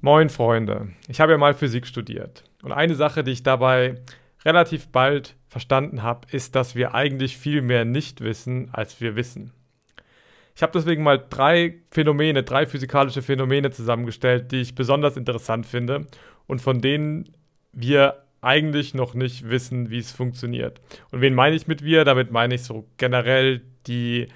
Moin Freunde, ich habe ja mal Physik studiert und eine Sache, die ich dabei relativ bald verstanden habe, ist, dass wir eigentlich viel mehr nicht wissen, als wir wissen. Ich habe deswegen mal drei Phänomene, drei physikalische Phänomene zusammengestellt, die ich besonders interessant finde und von denen wir eigentlich noch nicht wissen, wie es funktioniert. Und wen meine ich mit wir? Damit meine ich so generell die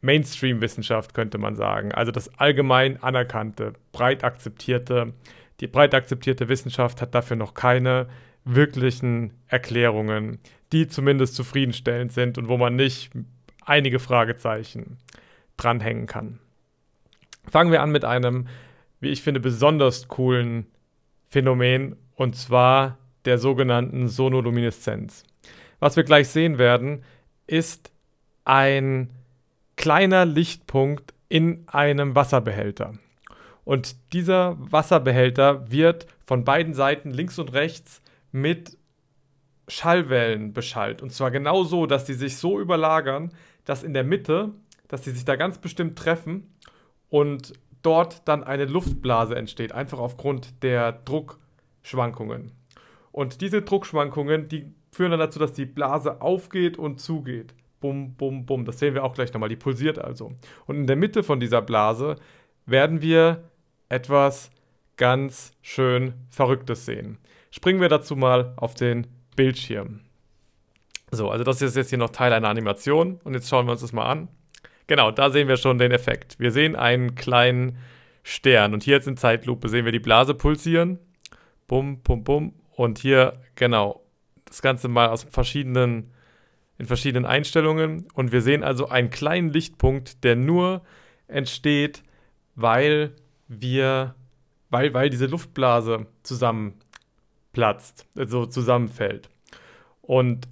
Mainstream-Wissenschaft, könnte man sagen. Also das allgemein anerkannte, breit akzeptierte. Die breit akzeptierte Wissenschaft hat dafür noch keine wirklichen Erklärungen, die zumindest zufriedenstellend sind und wo man nicht einige Fragezeichen dranhängen kann. Fangen wir an mit einem, wie ich finde, besonders coolen Phänomen und zwar der sogenannten Sonolumineszenz. Was wir gleich sehen werden, ist ein kleiner Lichtpunkt in einem Wasserbehälter. Und dieser Wasserbehälter wird von beiden Seiten links und rechts mit Schallwellen beschallt. Und zwar genau so, dass die sich so überlagern, dass in der Mitte, dass die sich da ganz bestimmt treffen und dort dann eine Luftblase entsteht, einfach aufgrund der Druckschwankungen. Und diese Druckschwankungen, die führen dann dazu, dass die Blase aufgeht und zugeht. Bum, bum, bum. Das sehen wir auch gleich nochmal. Die pulsiert also. Und in der Mitte von dieser Blase werden wir etwas ganz schön Verrücktes sehen. Springen wir dazu mal auf den Bildschirm. So, also das ist jetzt hier noch Teil einer Animation und jetzt schauen wir uns das mal an. Genau, da sehen wir schon den Effekt. Wir sehen einen kleinen Stern und hier jetzt in Zeitlupe sehen wir die Blase pulsieren. Bum, bum, bum. Und hier, genau, das Ganze mal aus verschiedenen in verschiedenen Einstellungen und wir sehen also einen kleinen Lichtpunkt, der nur entsteht, weil wir, weil, weil diese Luftblase zusammenplatzt, also zusammenfällt. Und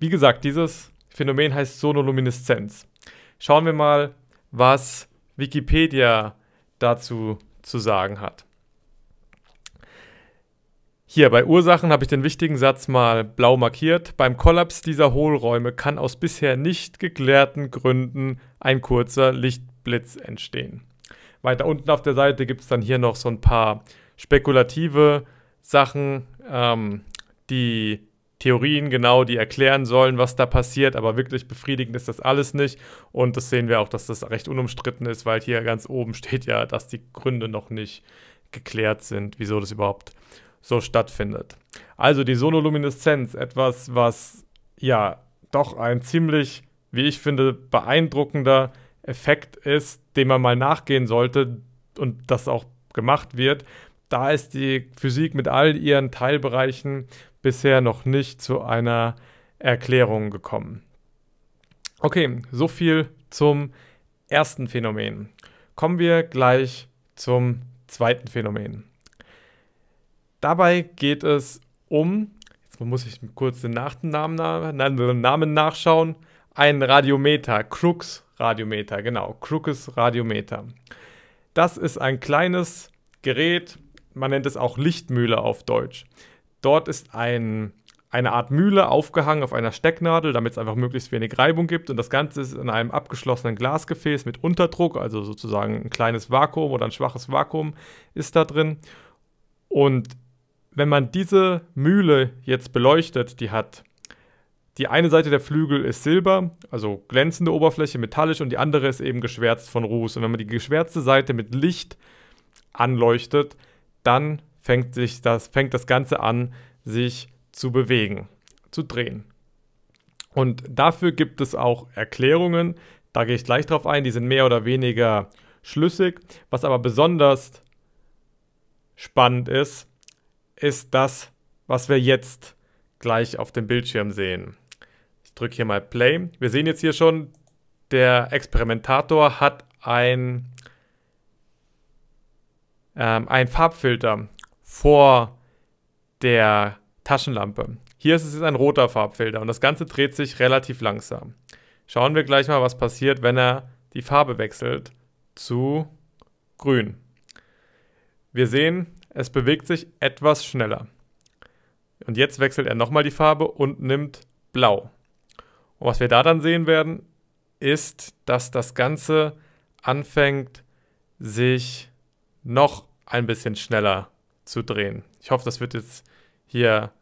wie gesagt, dieses Phänomen heißt Sonolumineszenz. Schauen wir mal, was Wikipedia dazu zu sagen hat. Hier bei Ursachen habe ich den wichtigen Satz mal blau markiert. Beim Kollaps dieser Hohlräume kann aus bisher nicht geklärten Gründen ein kurzer Lichtblitz entstehen. Weiter unten auf der Seite gibt es dann hier noch so ein paar spekulative Sachen, ähm, die Theorien genau, die erklären sollen, was da passiert, aber wirklich befriedigend ist das alles nicht. Und das sehen wir auch, dass das recht unumstritten ist, weil hier ganz oben steht ja, dass die Gründe noch nicht geklärt sind, wieso das überhaupt so stattfindet. Also die Sonolumineszenz, etwas, was ja doch ein ziemlich, wie ich finde, beeindruckender Effekt ist, dem man mal nachgehen sollte und das auch gemacht wird. Da ist die Physik mit all ihren Teilbereichen bisher noch nicht zu einer Erklärung gekommen. Okay, so viel zum ersten Phänomen. Kommen wir gleich zum zweiten Phänomen. Dabei geht es um, jetzt muss ich kurz den Namen, Namen nachschauen, ein Radiometer, Crux Radiometer, genau, Crookes Radiometer. Das ist ein kleines Gerät, man nennt es auch Lichtmühle auf Deutsch. Dort ist ein, eine Art Mühle aufgehangen auf einer Stecknadel, damit es einfach möglichst wenig Reibung gibt. Und das Ganze ist in einem abgeschlossenen Glasgefäß mit Unterdruck, also sozusagen ein kleines Vakuum oder ein schwaches Vakuum ist da drin. Und wenn man diese Mühle jetzt beleuchtet, die hat die eine Seite der Flügel ist Silber, also glänzende Oberfläche, metallisch, und die andere ist eben geschwärzt von Ruß. Und wenn man die geschwärzte Seite mit Licht anleuchtet, dann fängt, sich das, fängt das Ganze an, sich zu bewegen, zu drehen. Und dafür gibt es auch Erklärungen, da gehe ich gleich drauf ein, die sind mehr oder weniger schlüssig. Was aber besonders spannend ist, ist das, was wir jetzt gleich auf dem Bildschirm sehen. Ich drücke hier mal Play. Wir sehen jetzt hier schon, der Experimentator hat ein, ähm, ein Farbfilter vor der Taschenlampe. Hier ist es jetzt ein roter Farbfilter und das Ganze dreht sich relativ langsam. Schauen wir gleich mal, was passiert, wenn er die Farbe wechselt zu grün. Wir sehen, es bewegt sich etwas schneller. Und jetzt wechselt er nochmal die Farbe und nimmt blau. Und was wir da dann sehen werden, ist, dass das Ganze anfängt, sich noch ein bisschen schneller zu drehen. Ich hoffe, das wird jetzt hier,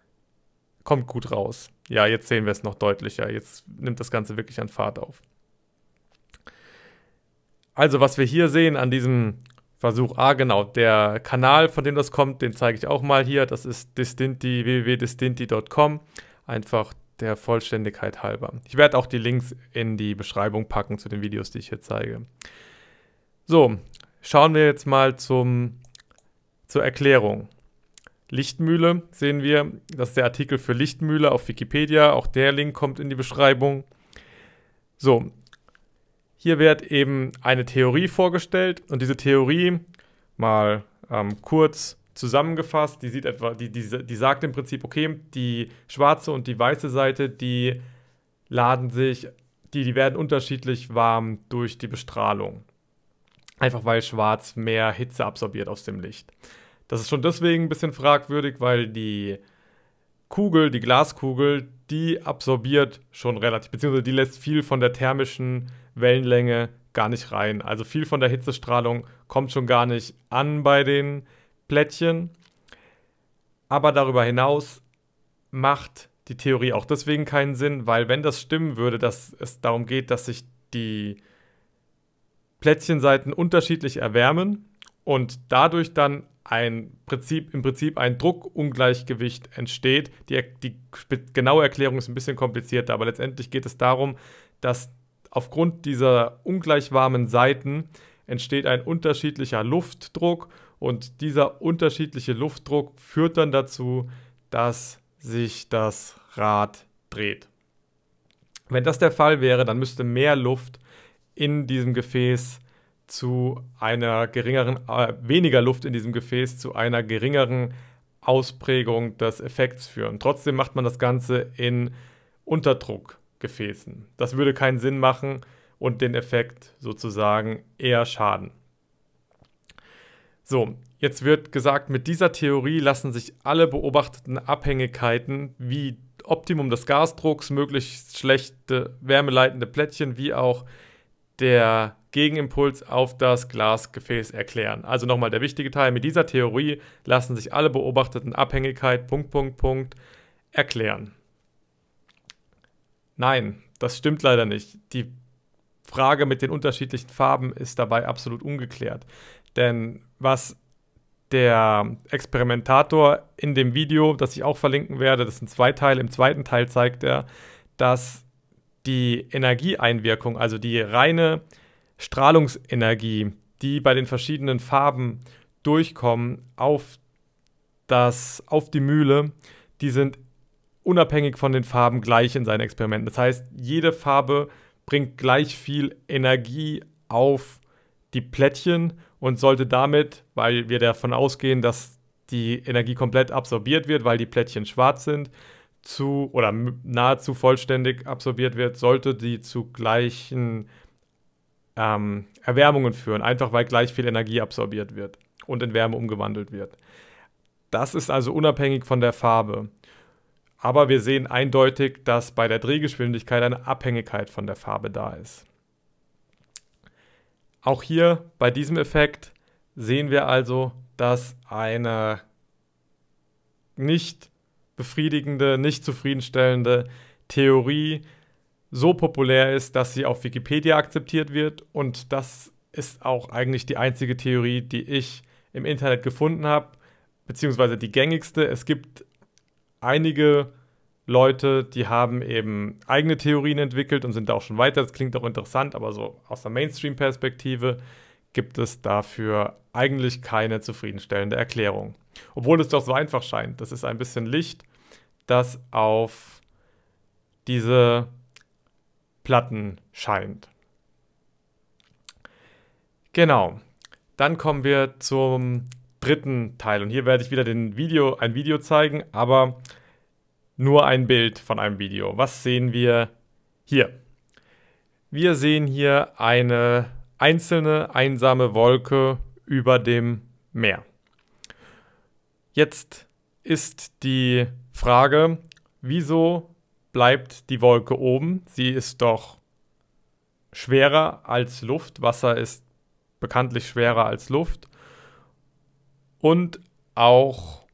kommt gut raus. Ja, jetzt sehen wir es noch deutlicher. Jetzt nimmt das Ganze wirklich an Fahrt auf. Also, was wir hier sehen an diesem Versuch, ah, genau, der Kanal, von dem das kommt, den zeige ich auch mal hier. Das ist distinti, www.distinti.com. Einfach der Vollständigkeit halber. Ich werde auch die Links in die Beschreibung packen zu den Videos, die ich hier zeige. So, schauen wir jetzt mal zum, zur Erklärung. Lichtmühle sehen wir, das ist der Artikel für Lichtmühle auf Wikipedia, auch der Link kommt in die Beschreibung. So, hier wird eben eine Theorie vorgestellt und diese Theorie mal ähm, kurz zusammengefasst, die sieht etwa, die, die, die sagt im Prinzip, okay, die schwarze und die weiße Seite, die laden sich, die, die werden unterschiedlich warm durch die Bestrahlung. Einfach weil schwarz mehr Hitze absorbiert aus dem Licht. Das ist schon deswegen ein bisschen fragwürdig, weil die Kugel, die Glaskugel, die absorbiert schon relativ, beziehungsweise die lässt viel von der thermischen Wellenlänge gar nicht rein. Also viel von der Hitzestrahlung kommt schon gar nicht an bei den Plättchen. Aber darüber hinaus macht die Theorie auch deswegen keinen Sinn, weil wenn das stimmen würde, dass es darum geht, dass sich die Plättchenseiten unterschiedlich erwärmen und dadurch dann ein Prinzip, im Prinzip ein Druckungleichgewicht entsteht. Die, die genaue Erklärung ist ein bisschen komplizierter, aber letztendlich geht es darum, dass aufgrund dieser ungleich warmen Seiten entsteht ein unterschiedlicher Luftdruck und dieser unterschiedliche Luftdruck führt dann dazu, dass sich das Rad dreht. Wenn das der Fall wäre, dann müsste mehr Luft in diesem Gefäß zu einer geringeren, äh, weniger Luft in diesem Gefäß zu einer geringeren Ausprägung des Effekts führen. Trotzdem macht man das Ganze in Unterdruckgefäßen. Das würde keinen Sinn machen und den Effekt sozusagen eher schaden. So, jetzt wird gesagt, mit dieser Theorie lassen sich alle beobachteten Abhängigkeiten wie Optimum des Gasdrucks, möglichst schlechte wärmeleitende Plättchen, wie auch der Gegenimpuls auf das Glasgefäß erklären. Also nochmal der wichtige Teil, mit dieser Theorie lassen sich alle beobachteten Abhängigkeiten Punkt, Punkt, Punkt erklären. Nein, das stimmt leider nicht. Die Frage mit den unterschiedlichen Farben ist dabei absolut ungeklärt. Denn was der Experimentator in dem Video, das ich auch verlinken werde, das sind zwei Teile, im zweiten Teil zeigt er, dass die Energieeinwirkung, also die reine Strahlungsenergie, die bei den verschiedenen Farben durchkommen auf das, auf die Mühle, die sind unabhängig von den Farben gleich in seinen Experimenten. Das heißt, jede Farbe bringt gleich viel Energie auf die Plättchen und sollte damit, weil wir davon ausgehen, dass die Energie komplett absorbiert wird, weil die Plättchen schwarz sind, zu oder nahezu vollständig absorbiert wird, sollte die zu gleichen ähm, Erwärmungen führen, einfach weil gleich viel Energie absorbiert wird und in Wärme umgewandelt wird. Das ist also unabhängig von der Farbe. Aber wir sehen eindeutig, dass bei der Drehgeschwindigkeit eine Abhängigkeit von der Farbe da ist. Auch hier bei diesem Effekt sehen wir also, dass eine nicht befriedigende, nicht zufriedenstellende Theorie so populär ist, dass sie auf Wikipedia akzeptiert wird. Und das ist auch eigentlich die einzige Theorie, die ich im Internet gefunden habe, beziehungsweise die gängigste. Es gibt einige Leute, die haben eben eigene Theorien entwickelt und sind da auch schon weiter. Das klingt auch interessant, aber so aus der Mainstream-Perspektive gibt es dafür eigentlich keine zufriedenstellende Erklärung. Obwohl es doch so einfach scheint. Das ist ein bisschen Licht, das auf diese Platten scheint. Genau. Dann kommen wir zum dritten Teil. Und hier werde ich wieder den Video, ein Video zeigen, aber nur ein Bild von einem Video. Was sehen wir hier? Wir sehen hier eine einzelne einsame Wolke über dem Meer. Jetzt ist die Frage, wieso bleibt die Wolke oben? Sie ist doch schwerer als Luft. Wasser ist bekanntlich schwerer als Luft. Und auch,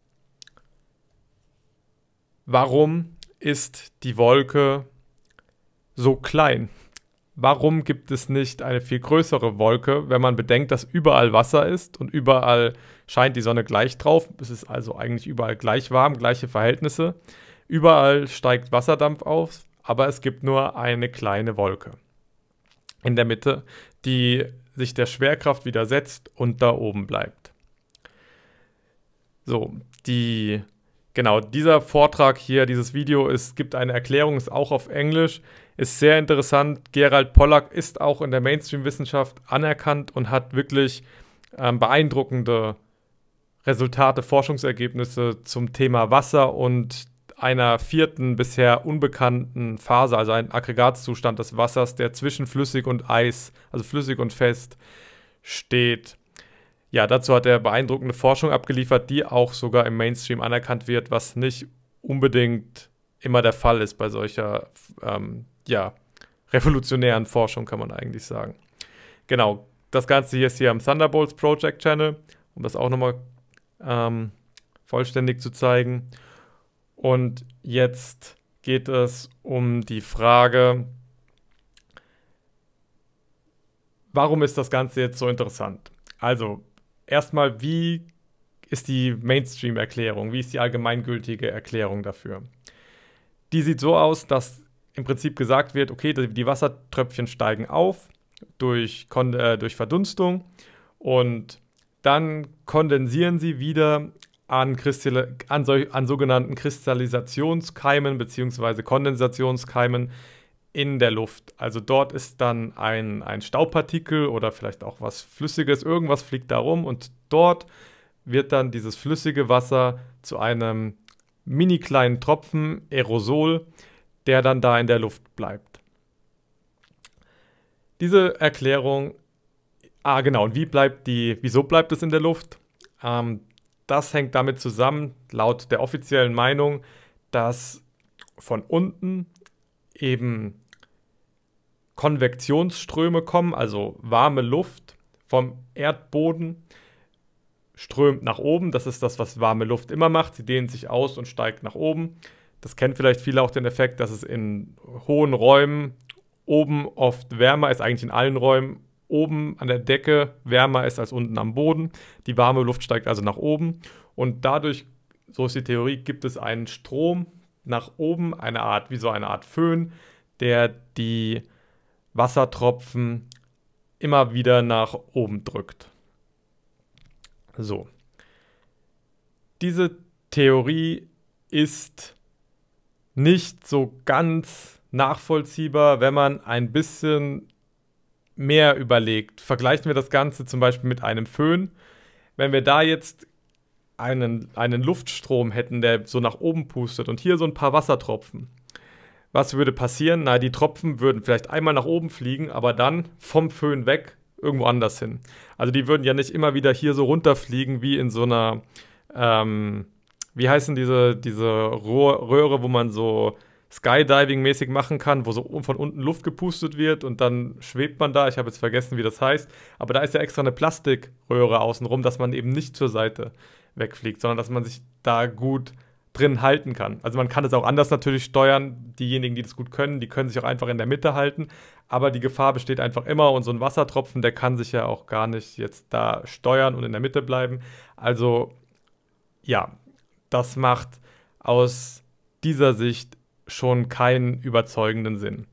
warum ist die Wolke so klein? Warum gibt es nicht eine viel größere Wolke, wenn man bedenkt, dass überall Wasser ist und überall scheint die Sonne gleich drauf? Es ist also eigentlich überall gleich warm, gleiche Verhältnisse. Überall steigt Wasserdampf auf, aber es gibt nur eine kleine Wolke in der Mitte, die sich der Schwerkraft widersetzt und da oben bleibt. So, die genau, dieser Vortrag hier, dieses Video, es gibt eine Erklärung, ist auch auf Englisch, ist sehr interessant. Gerald Pollack ist auch in der Mainstream-Wissenschaft anerkannt und hat wirklich ähm, beeindruckende Resultate, Forschungsergebnisse zum Thema Wasser und einer vierten bisher unbekannten Phase, also ein Aggregatzustand des Wassers, der zwischen flüssig und Eis, also flüssig und fest, steht. Ja, dazu hat er beeindruckende Forschung abgeliefert, die auch sogar im Mainstream anerkannt wird, was nicht unbedingt immer der Fall ist bei solcher ähm, ja, revolutionären Forschung, kann man eigentlich sagen. Genau, das Ganze hier ist hier am Thunderbolts Project Channel, um das auch nochmal ähm, vollständig zu zeigen. Und jetzt geht es um die Frage, warum ist das Ganze jetzt so interessant? Also, erstmal, wie ist die Mainstream-Erklärung? Wie ist die allgemeingültige Erklärung dafür? Die sieht so aus, dass im Prinzip gesagt wird, okay, die Wassertröpfchen steigen auf durch, äh, durch Verdunstung und dann kondensieren sie wieder an, an, an sogenannten Kristallisationskeimen bzw. Kondensationskeimen in der Luft. Also dort ist dann ein, ein Staubpartikel oder vielleicht auch was Flüssiges, irgendwas fliegt da rum und dort wird dann dieses flüssige Wasser zu einem mini kleinen Tropfen Aerosol, der dann da in der Luft bleibt. Diese Erklärung, ah genau, und wie bleibt die, wieso bleibt es in der Luft? Ähm, das hängt damit zusammen, laut der offiziellen Meinung, dass von unten eben Konvektionsströme kommen, also warme Luft vom Erdboden strömt nach oben. Das ist das, was warme Luft immer macht. Sie dehnt sich aus und steigt nach oben. Das kennen vielleicht viele auch den Effekt, dass es in hohen Räumen oben oft wärmer ist, eigentlich in allen Räumen oben an der Decke wärmer ist als unten am Boden. Die warme Luft steigt also nach oben und dadurch, so ist die Theorie, gibt es einen Strom nach oben, eine Art, wie so eine Art Föhn, der die Wassertropfen immer wieder nach oben drückt. So. Diese Theorie ist nicht so ganz nachvollziehbar, wenn man ein bisschen mehr überlegt. Vergleichen wir das Ganze zum Beispiel mit einem Föhn. Wenn wir da jetzt einen, einen Luftstrom hätten, der so nach oben pustet und hier so ein paar Wassertropfen, was würde passieren? Na, die Tropfen würden vielleicht einmal nach oben fliegen, aber dann vom Föhn weg irgendwo anders hin. Also die würden ja nicht immer wieder hier so runterfliegen wie in so einer, ähm, wie heißen diese, diese Röhre, wo man so Skydiving-mäßig machen kann, wo so von unten Luft gepustet wird und dann schwebt man da. Ich habe jetzt vergessen, wie das heißt. Aber da ist ja extra eine Plastikröhre außenrum, dass man eben nicht zur Seite wegfliegt, sondern dass man sich da gut drin halten kann. Also man kann es auch anders natürlich steuern. Diejenigen, die das gut können, die können sich auch einfach in der Mitte halten. Aber die Gefahr besteht einfach immer und so ein Wassertropfen, der kann sich ja auch gar nicht jetzt da steuern und in der Mitte bleiben. Also ja, das macht aus dieser Sicht schon keinen überzeugenden Sinn.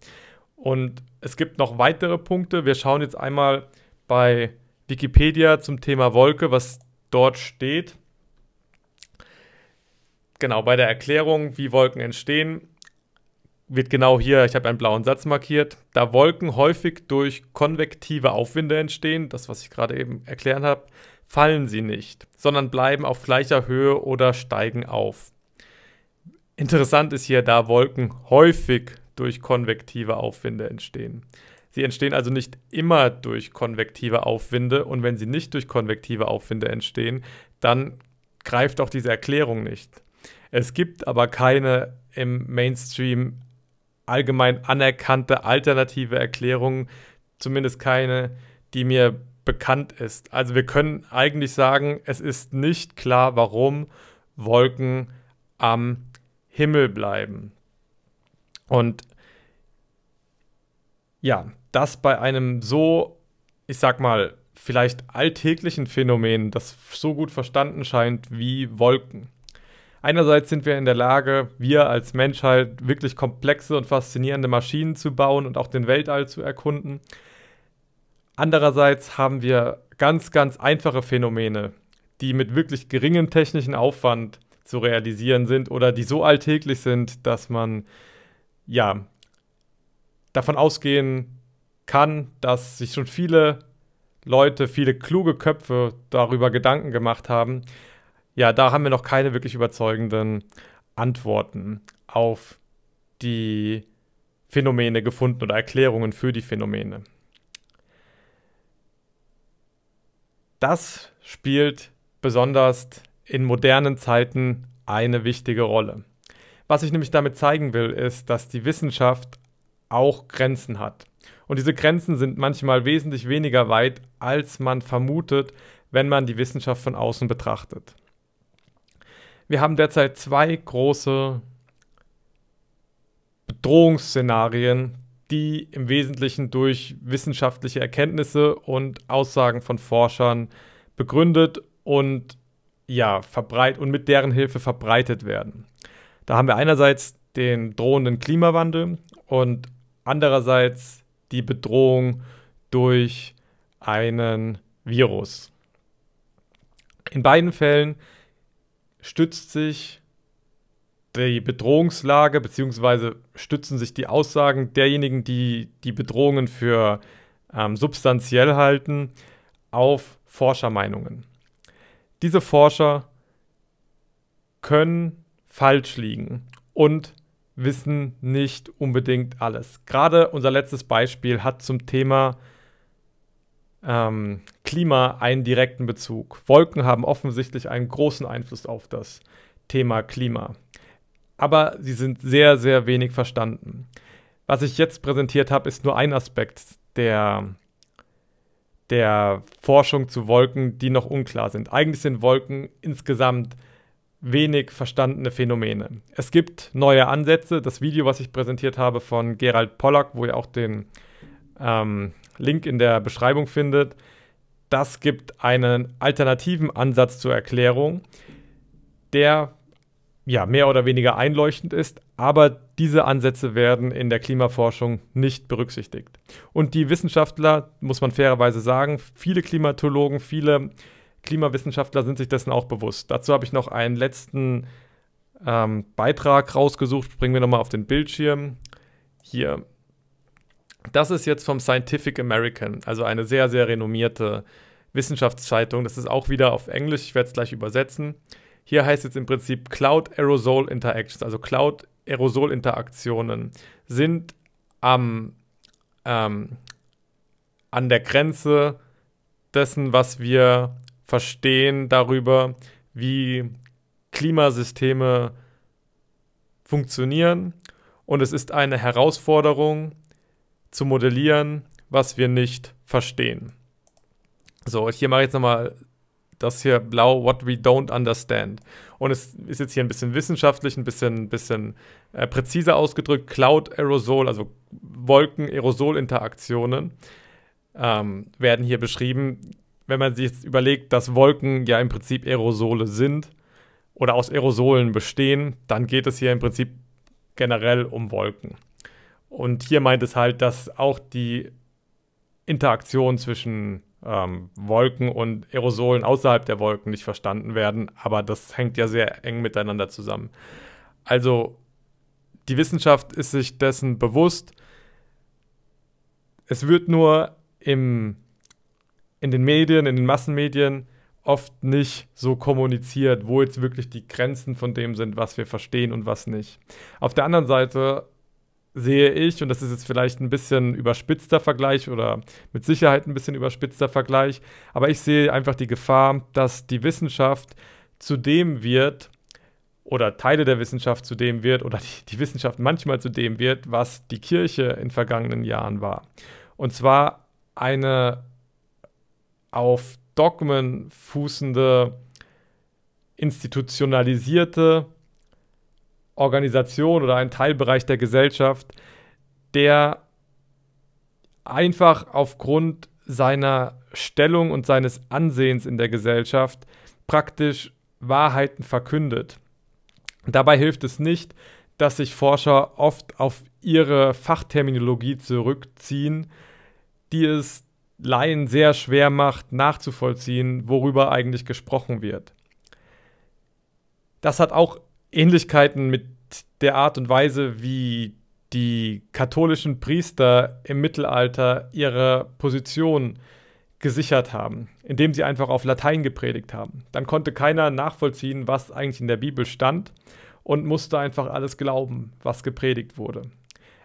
Und es gibt noch weitere Punkte. Wir schauen jetzt einmal bei Wikipedia zum Thema Wolke, was dort steht. Genau, bei der Erklärung, wie Wolken entstehen, wird genau hier, ich habe einen blauen Satz markiert, da Wolken häufig durch konvektive Aufwinde entstehen, das, was ich gerade eben erklärt habe, fallen sie nicht, sondern bleiben auf gleicher Höhe oder steigen auf. Interessant ist hier, da Wolken häufig durch konvektive Aufwinde entstehen. Sie entstehen also nicht immer durch konvektive Aufwinde und wenn sie nicht durch konvektive Aufwinde entstehen, dann greift auch diese Erklärung nicht. Es gibt aber keine im Mainstream allgemein anerkannte alternative Erklärung, zumindest keine, die mir bekannt ist. Also wir können eigentlich sagen, es ist nicht klar, warum Wolken am Himmel bleiben. Und ja, das bei einem so, ich sag mal, vielleicht alltäglichen Phänomen, das so gut verstanden scheint wie Wolken. Einerseits sind wir in der Lage, wir als Menschheit wirklich komplexe und faszinierende Maschinen zu bauen und auch den Weltall zu erkunden. Andererseits haben wir ganz, ganz einfache Phänomene, die mit wirklich geringem technischen Aufwand zu realisieren sind oder die so alltäglich sind, dass man ja davon ausgehen kann, dass sich schon viele Leute, viele kluge Köpfe darüber Gedanken gemacht haben. Ja, da haben wir noch keine wirklich überzeugenden Antworten auf die Phänomene gefunden oder Erklärungen für die Phänomene. Das spielt besonders in modernen Zeiten eine wichtige Rolle. Was ich nämlich damit zeigen will, ist, dass die Wissenschaft auch Grenzen hat. Und diese Grenzen sind manchmal wesentlich weniger weit, als man vermutet, wenn man die Wissenschaft von außen betrachtet. Wir haben derzeit zwei große Bedrohungsszenarien, die im Wesentlichen durch wissenschaftliche Erkenntnisse und Aussagen von Forschern begründet und ja, verbreit und mit deren Hilfe verbreitet werden. Da haben wir einerseits den drohenden Klimawandel und andererseits die Bedrohung durch einen Virus. In beiden Fällen stützt sich die Bedrohungslage bzw. stützen sich die Aussagen derjenigen, die die Bedrohungen für ähm, substanziell halten, auf Forschermeinungen. Diese Forscher können falsch liegen und wissen nicht unbedingt alles. Gerade unser letztes Beispiel hat zum Thema ähm, Klima einen direkten Bezug. Wolken haben offensichtlich einen großen Einfluss auf das Thema Klima aber sie sind sehr, sehr wenig verstanden. Was ich jetzt präsentiert habe, ist nur ein Aspekt der, der Forschung zu Wolken, die noch unklar sind. Eigentlich sind Wolken insgesamt wenig verstandene Phänomene. Es gibt neue Ansätze. Das Video, was ich präsentiert habe von Gerald Pollack, wo ihr auch den ähm, Link in der Beschreibung findet, das gibt einen alternativen Ansatz zur Erklärung, der ja, mehr oder weniger einleuchtend ist, aber diese Ansätze werden in der Klimaforschung nicht berücksichtigt. Und die Wissenschaftler, muss man fairerweise sagen, viele Klimatologen, viele Klimawissenschaftler sind sich dessen auch bewusst. Dazu habe ich noch einen letzten ähm, Beitrag rausgesucht, bringen wir nochmal auf den Bildschirm. Hier. Das ist jetzt vom Scientific American, also eine sehr, sehr renommierte Wissenschaftszeitung. Das ist auch wieder auf Englisch, ich werde es gleich übersetzen. Hier heißt es im Prinzip Cloud Aerosol Interactions, also Cloud Aerosol Interaktionen sind am, ähm, an der Grenze dessen, was wir verstehen darüber, wie Klimasysteme funktionieren. Und es ist eine Herausforderung zu modellieren, was wir nicht verstehen. So, hier mache ich jetzt nochmal das hier blau, what we don't understand. Und es ist jetzt hier ein bisschen wissenschaftlich, ein bisschen, bisschen äh, präziser ausgedrückt. Cloud-Aerosol, also Wolken-Aerosol-Interaktionen ähm, werden hier beschrieben. Wenn man sich jetzt überlegt, dass Wolken ja im Prinzip Aerosole sind oder aus Aerosolen bestehen, dann geht es hier im Prinzip generell um Wolken. Und hier meint es halt, dass auch die Interaktion zwischen ähm, Wolken und Aerosolen außerhalb der Wolken nicht verstanden werden, aber das hängt ja sehr eng miteinander zusammen. Also die Wissenschaft ist sich dessen bewusst. Es wird nur im, in den Medien, in den Massenmedien oft nicht so kommuniziert, wo jetzt wirklich die Grenzen von dem sind, was wir verstehen und was nicht. Auf der anderen Seite sehe ich, und das ist jetzt vielleicht ein bisschen überspitzter Vergleich oder mit Sicherheit ein bisschen überspitzter Vergleich, aber ich sehe einfach die Gefahr, dass die Wissenschaft zu dem wird, oder Teile der Wissenschaft zu dem wird, oder die, die Wissenschaft manchmal zu dem wird, was die Kirche in vergangenen Jahren war. Und zwar eine, auf Dogmen fußende, institutionalisierte Organisation oder ein Teilbereich der Gesellschaft, der einfach aufgrund seiner Stellung und seines Ansehens in der Gesellschaft praktisch Wahrheiten verkündet. Dabei hilft es nicht, dass sich Forscher oft auf ihre Fachterminologie zurückziehen, die es Laien sehr schwer macht, nachzuvollziehen, worüber eigentlich gesprochen wird. Das hat auch Ähnlichkeiten mit der Art und Weise, wie die katholischen Priester im Mittelalter ihre Position gesichert haben, indem sie einfach auf Latein gepredigt haben. Dann konnte keiner nachvollziehen, was eigentlich in der Bibel stand und musste einfach alles glauben, was gepredigt wurde.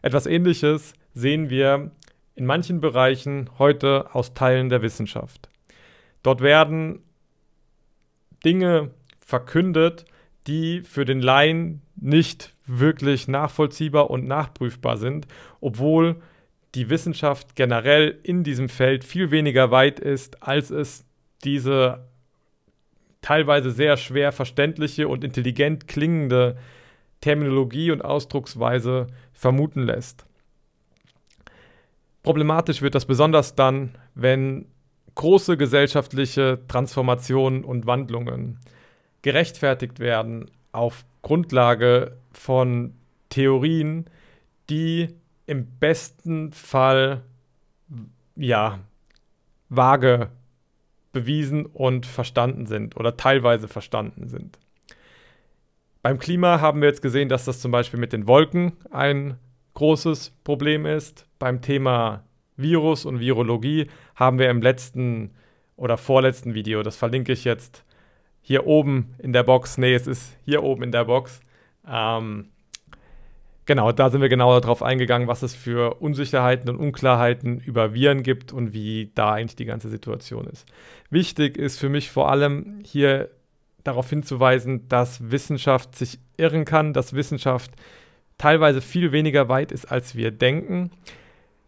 Etwas Ähnliches sehen wir in manchen Bereichen heute aus Teilen der Wissenschaft. Dort werden Dinge verkündet, die für den Laien nicht wirklich nachvollziehbar und nachprüfbar sind, obwohl die Wissenschaft generell in diesem Feld viel weniger weit ist, als es diese teilweise sehr schwer verständliche und intelligent klingende Terminologie und Ausdrucksweise vermuten lässt. Problematisch wird das besonders dann, wenn große gesellschaftliche Transformationen und Wandlungen gerechtfertigt werden auf Grundlage von Theorien, die im besten Fall ja vage bewiesen und verstanden sind oder teilweise verstanden sind. Beim Klima haben wir jetzt gesehen, dass das zum Beispiel mit den Wolken ein großes Problem ist. Beim Thema Virus und Virologie haben wir im letzten oder vorletzten Video, das verlinke ich jetzt hier oben in der Box. Nee, es ist hier oben in der Box. Ähm, genau, da sind wir genauer darauf eingegangen, was es für Unsicherheiten und Unklarheiten über Viren gibt und wie da eigentlich die ganze Situation ist. Wichtig ist für mich vor allem hier darauf hinzuweisen, dass Wissenschaft sich irren kann, dass Wissenschaft teilweise viel weniger weit ist, als wir denken.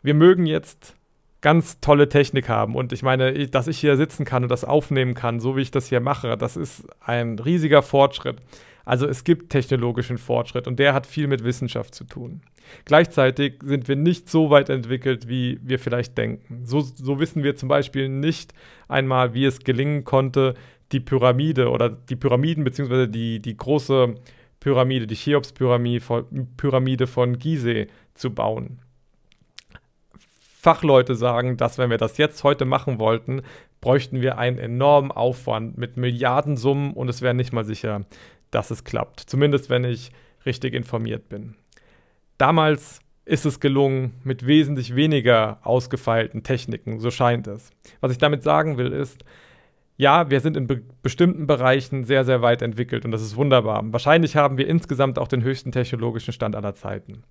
Wir mögen jetzt ganz tolle Technik haben. Und ich meine, dass ich hier sitzen kann und das aufnehmen kann, so wie ich das hier mache, das ist ein riesiger Fortschritt. Also es gibt technologischen Fortschritt und der hat viel mit Wissenschaft zu tun. Gleichzeitig sind wir nicht so weit entwickelt, wie wir vielleicht denken. So, so wissen wir zum Beispiel nicht einmal, wie es gelingen konnte, die Pyramide oder die Pyramiden beziehungsweise die, die große Pyramide, die Cheops-Pyramide von Gizeh zu bauen. Fachleute sagen, dass wenn wir das jetzt heute machen wollten, bräuchten wir einen enormen Aufwand mit Milliardensummen und es wäre nicht mal sicher, dass es klappt. Zumindest wenn ich richtig informiert bin. Damals ist es gelungen mit wesentlich weniger ausgefeilten Techniken, so scheint es. Was ich damit sagen will, ist, ja, wir sind in be bestimmten Bereichen sehr, sehr weit entwickelt und das ist wunderbar. Wahrscheinlich haben wir insgesamt auch den höchsten technologischen Stand aller Zeiten.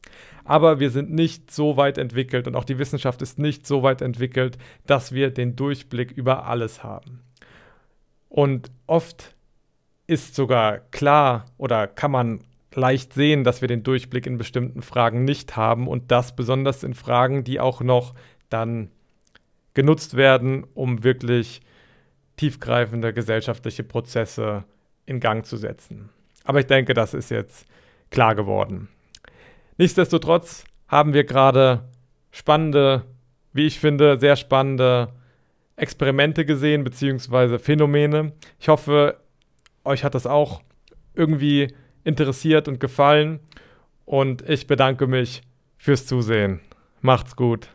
Aber wir sind nicht so weit entwickelt und auch die Wissenschaft ist nicht so weit entwickelt, dass wir den Durchblick über alles haben. Und oft ist sogar klar oder kann man leicht sehen, dass wir den Durchblick in bestimmten Fragen nicht haben und das besonders in Fragen, die auch noch dann genutzt werden, um wirklich tiefgreifende gesellschaftliche Prozesse in Gang zu setzen. Aber ich denke, das ist jetzt klar geworden. Nichtsdestotrotz haben wir gerade spannende, wie ich finde, sehr spannende Experimente gesehen, beziehungsweise Phänomene. Ich hoffe, euch hat das auch irgendwie interessiert und gefallen. Und ich bedanke mich fürs Zusehen. Macht's gut.